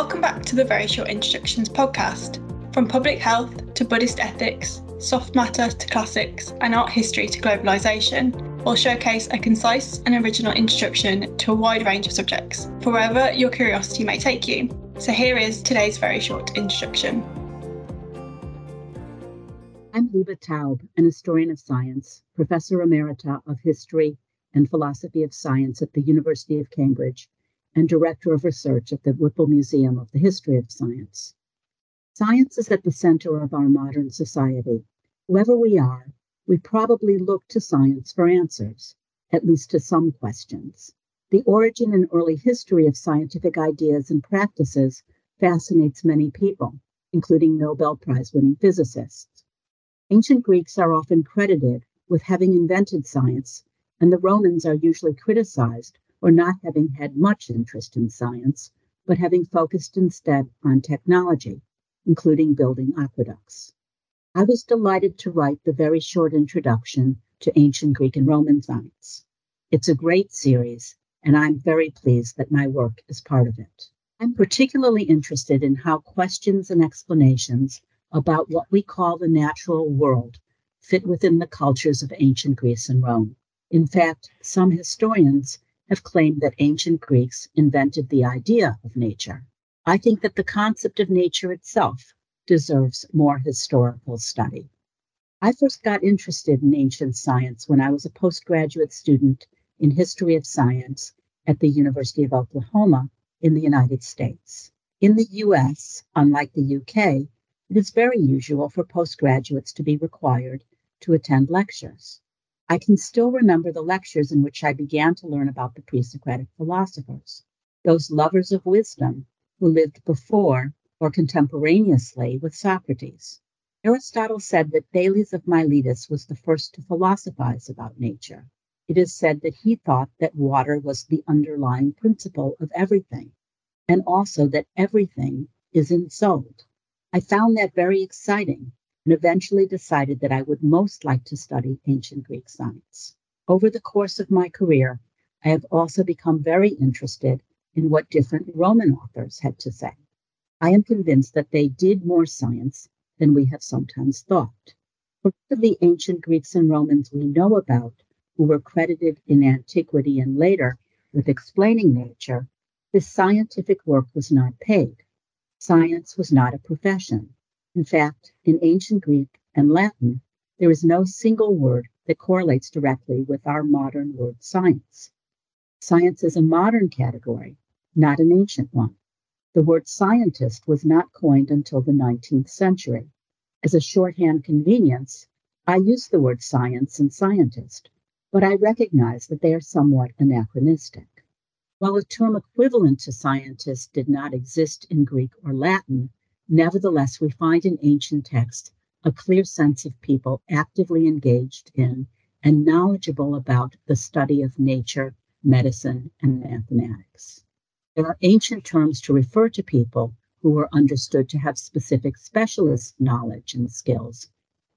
Welcome back to the Very Short Introductions podcast. From public health to Buddhist ethics, soft matter to classics, and art history to globalisation, we'll showcase a concise and original introduction to a wide range of subjects, for wherever your curiosity may take you. So here is today's very short introduction. I'm Liba Taub, an historian of science, professor emerita of history and philosophy of science at the University of Cambridge, and director of research at the Whipple Museum of the History of Science. Science is at the center of our modern society. Whoever we are, we probably look to science for answers, at least to some questions. The origin and early history of scientific ideas and practices fascinates many people, including Nobel Prize winning physicists. Ancient Greeks are often credited with having invented science, and the Romans are usually criticized or not having had much interest in science, but having focused instead on technology, including building aqueducts. I was delighted to write the very short introduction to ancient Greek and Roman science. It's a great series, and I'm very pleased that my work is part of it. I'm particularly interested in how questions and explanations about what we call the natural world fit within the cultures of ancient Greece and Rome. In fact, some historians have claimed that ancient Greeks invented the idea of nature. I think that the concept of nature itself deserves more historical study. I first got interested in ancient science when I was a postgraduate student in history of science at the University of Oklahoma in the United States. In the US, unlike the UK, it is very usual for postgraduates to be required to attend lectures. I can still remember the lectures in which I began to learn about the pre Socratic philosophers, those lovers of wisdom who lived before or contemporaneously with Socrates. Aristotle said that Thales of Miletus was the first to philosophize about nature. It is said that he thought that water was the underlying principle of everything, and also that everything is ensouled. I found that very exciting and eventually decided that I would most like to study ancient Greek science. Over the course of my career, I have also become very interested in what different Roman authors had to say. I am convinced that they did more science than we have sometimes thought. Of the ancient Greeks and Romans we know about, who were credited in antiquity and later with explaining nature, this scientific work was not paid. Science was not a profession. In fact, in ancient Greek and Latin, there is no single word that correlates directly with our modern word science. Science is a modern category, not an ancient one. The word scientist was not coined until the 19th century. As a shorthand convenience, I use the word science and scientist, but I recognize that they are somewhat anachronistic. While a term equivalent to scientist did not exist in Greek or Latin, Nevertheless, we find in ancient texts a clear sense of people actively engaged in and knowledgeable about the study of nature, medicine, and mathematics. There are ancient terms to refer to people who were understood to have specific specialist knowledge and skills,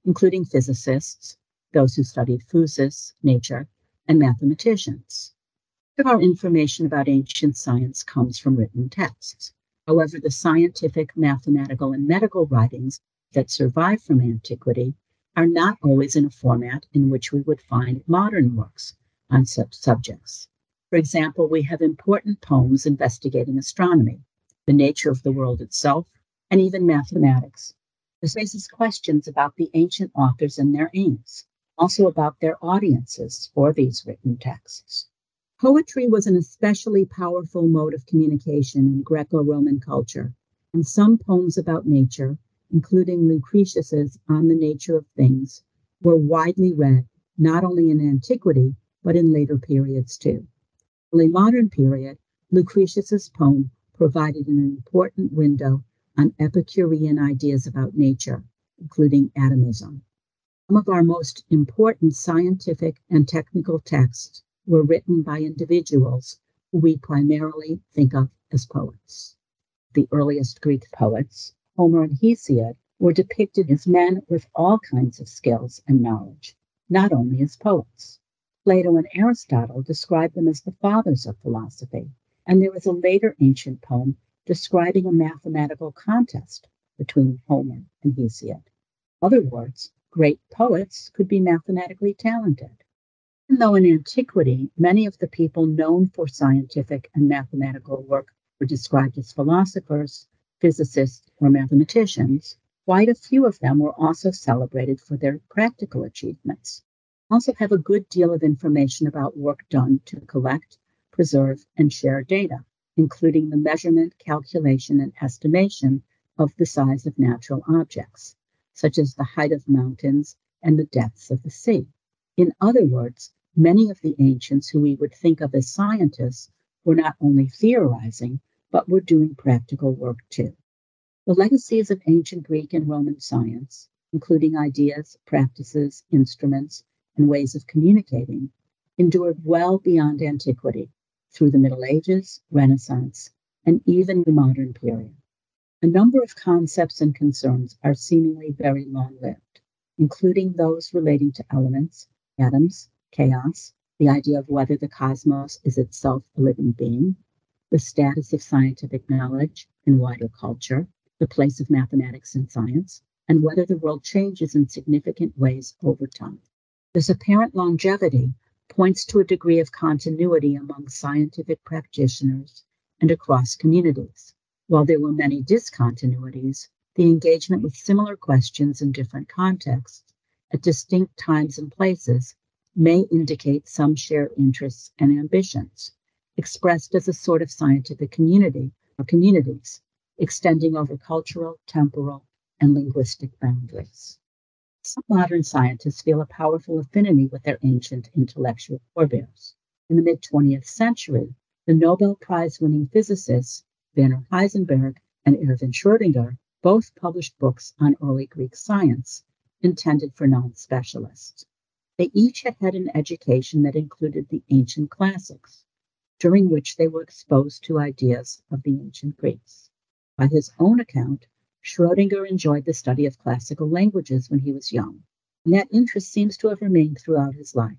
including physicists, those who studied physis, nature, and mathematicians. Much of our information about ancient science comes from written texts. However, the scientific, mathematical, and medical writings that survive from antiquity are not always in a format in which we would find modern works on such subjects. For example, we have important poems investigating astronomy, the nature of the world itself, and even mathematics. This raises questions about the ancient authors and their aims, also about their audiences for these written texts. Poetry was an especially powerful mode of communication in Greco Roman culture, and some poems about nature, including Lucretius's On the Nature of Things, were widely read not only in antiquity, but in later periods too. In the modern period, Lucretius's poem provided an important window on Epicurean ideas about nature, including atomism. Some of our most important scientific and technical texts were written by individuals who we primarily think of as poets. The earliest Greek poets, Homer and Hesiod, were depicted as men with all kinds of skills and knowledge, not only as poets. Plato and Aristotle describe them as the fathers of philosophy, and there is a later ancient poem describing a mathematical contest between Homer and Hesiod. In other words, great poets could be mathematically talented. Though in antiquity many of the people known for scientific and mathematical work were described as philosophers, physicists, or mathematicians, quite a few of them were also celebrated for their practical achievements. Also have a good deal of information about work done to collect, preserve, and share data, including the measurement, calculation, and estimation of the size of natural objects, such as the height of mountains and the depths of the sea. In other words, many of the ancients who we would think of as scientists were not only theorizing, but were doing practical work too. The legacies of ancient Greek and Roman science, including ideas, practices, instruments, and ways of communicating, endured well beyond antiquity through the Middle Ages, Renaissance, and even the modern period. A number of concepts and concerns are seemingly very long lived, including those relating to elements, atoms, chaos, the idea of whether the cosmos is itself a living being, the status of scientific knowledge in wider culture, the place of mathematics in science, and whether the world changes in significant ways over time. This apparent longevity points to a degree of continuity among scientific practitioners and across communities. While there were many discontinuities, the engagement with similar questions in different contexts at distinct times and places may indicate some shared interests and ambitions, expressed as a sort of scientific community or communities, extending over cultural, temporal, and linguistic boundaries. Some modern scientists feel a powerful affinity with their ancient intellectual forebears. In the mid 20th century, the Nobel Prize winning physicists Werner Heisenberg and Erwin Schrödinger both published books on early Greek science intended for non specialists. They each had had an education that included the ancient classics, during which they were exposed to ideas of the ancient Greeks. By his own account, Schrödinger enjoyed the study of classical languages when he was young, and that interest seems to have remained throughout his life.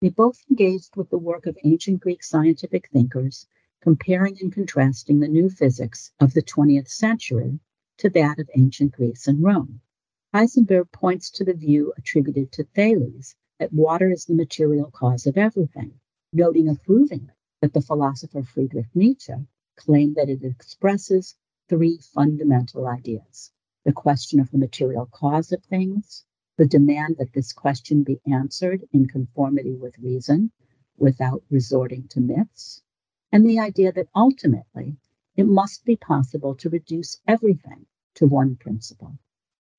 They both engaged with the work of ancient Greek scientific thinkers, comparing and contrasting the new physics of the 20th century to that of ancient Greece and Rome. Heisenberg points to the view attributed to Thales that water is the material cause of everything, noting approvingly that the philosopher Friedrich Nietzsche claimed that it expresses three fundamental ideas the question of the material cause of things, the demand that this question be answered in conformity with reason without resorting to myths, and the idea that ultimately it must be possible to reduce everything to one principle.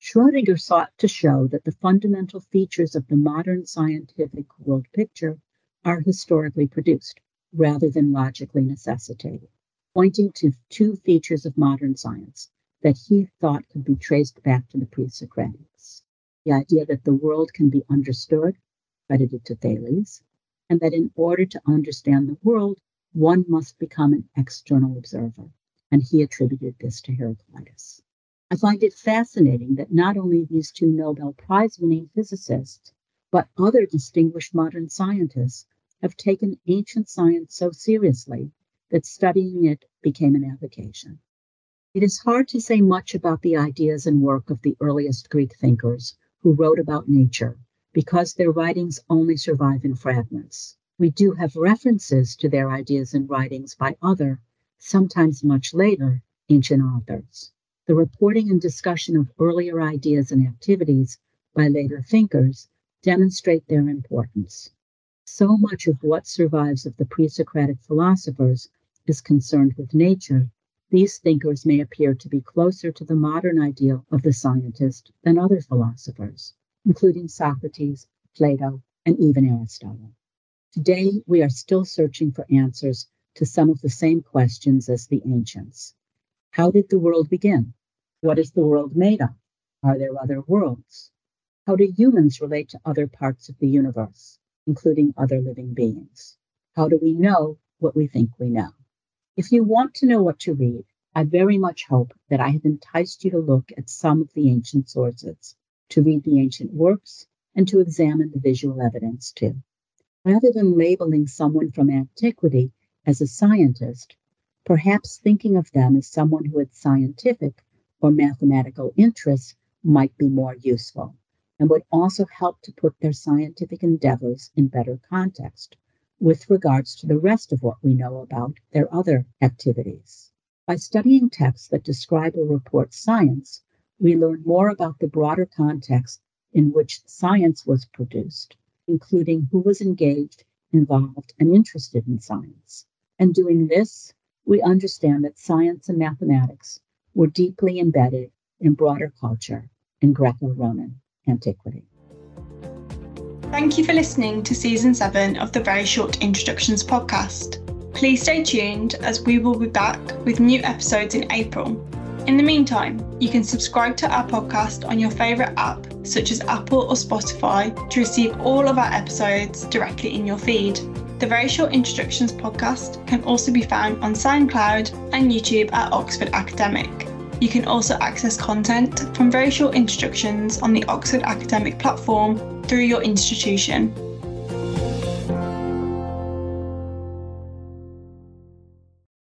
Schrödinger sought to show that the fundamental features of the modern scientific world picture are historically produced rather than logically necessitated, pointing to two features of modern science that he thought could be traced back to the pre Socratics the idea that the world can be understood, credited to Thales, and that in order to understand the world, one must become an external observer. And he attributed this to Heraclitus. I find it fascinating that not only these two Nobel Prize winning physicists, but other distinguished modern scientists have taken ancient science so seriously that studying it became an avocation. It is hard to say much about the ideas and work of the earliest Greek thinkers who wrote about nature because their writings only survive in fragments. We do have references to their ideas and writings by other, sometimes much later, ancient authors. The reporting and discussion of earlier ideas and activities by later thinkers demonstrate their importance. So much of what survives of the pre Socratic philosophers is concerned with nature. These thinkers may appear to be closer to the modern ideal of the scientist than other philosophers, including Socrates, Plato, and even Aristotle. Today, we are still searching for answers to some of the same questions as the ancients. How did the world begin? What is the world made of? Are there other worlds? How do humans relate to other parts of the universe, including other living beings? How do we know what we think we know? If you want to know what to read, I very much hope that I have enticed you to look at some of the ancient sources, to read the ancient works, and to examine the visual evidence too. Rather than labeling someone from antiquity as a scientist, Perhaps thinking of them as someone who had scientific or mathematical interests might be more useful and would also help to put their scientific endeavors in better context with regards to the rest of what we know about their other activities. By studying texts that describe or report science, we learn more about the broader context in which science was produced, including who was engaged, involved, and interested in science. And doing this, we understand that science and mathematics were deeply embedded in broader culture in Greco Roman antiquity. Thank you for listening to season seven of the Very Short Introductions podcast. Please stay tuned as we will be back with new episodes in April. In the meantime, you can subscribe to our podcast on your favourite app, such as Apple or Spotify, to receive all of our episodes directly in your feed. The Very Short Introductions podcast can also be found on SoundCloud and YouTube at Oxford Academic. You can also access content from Very Short Introductions on the Oxford Academic platform through your institution.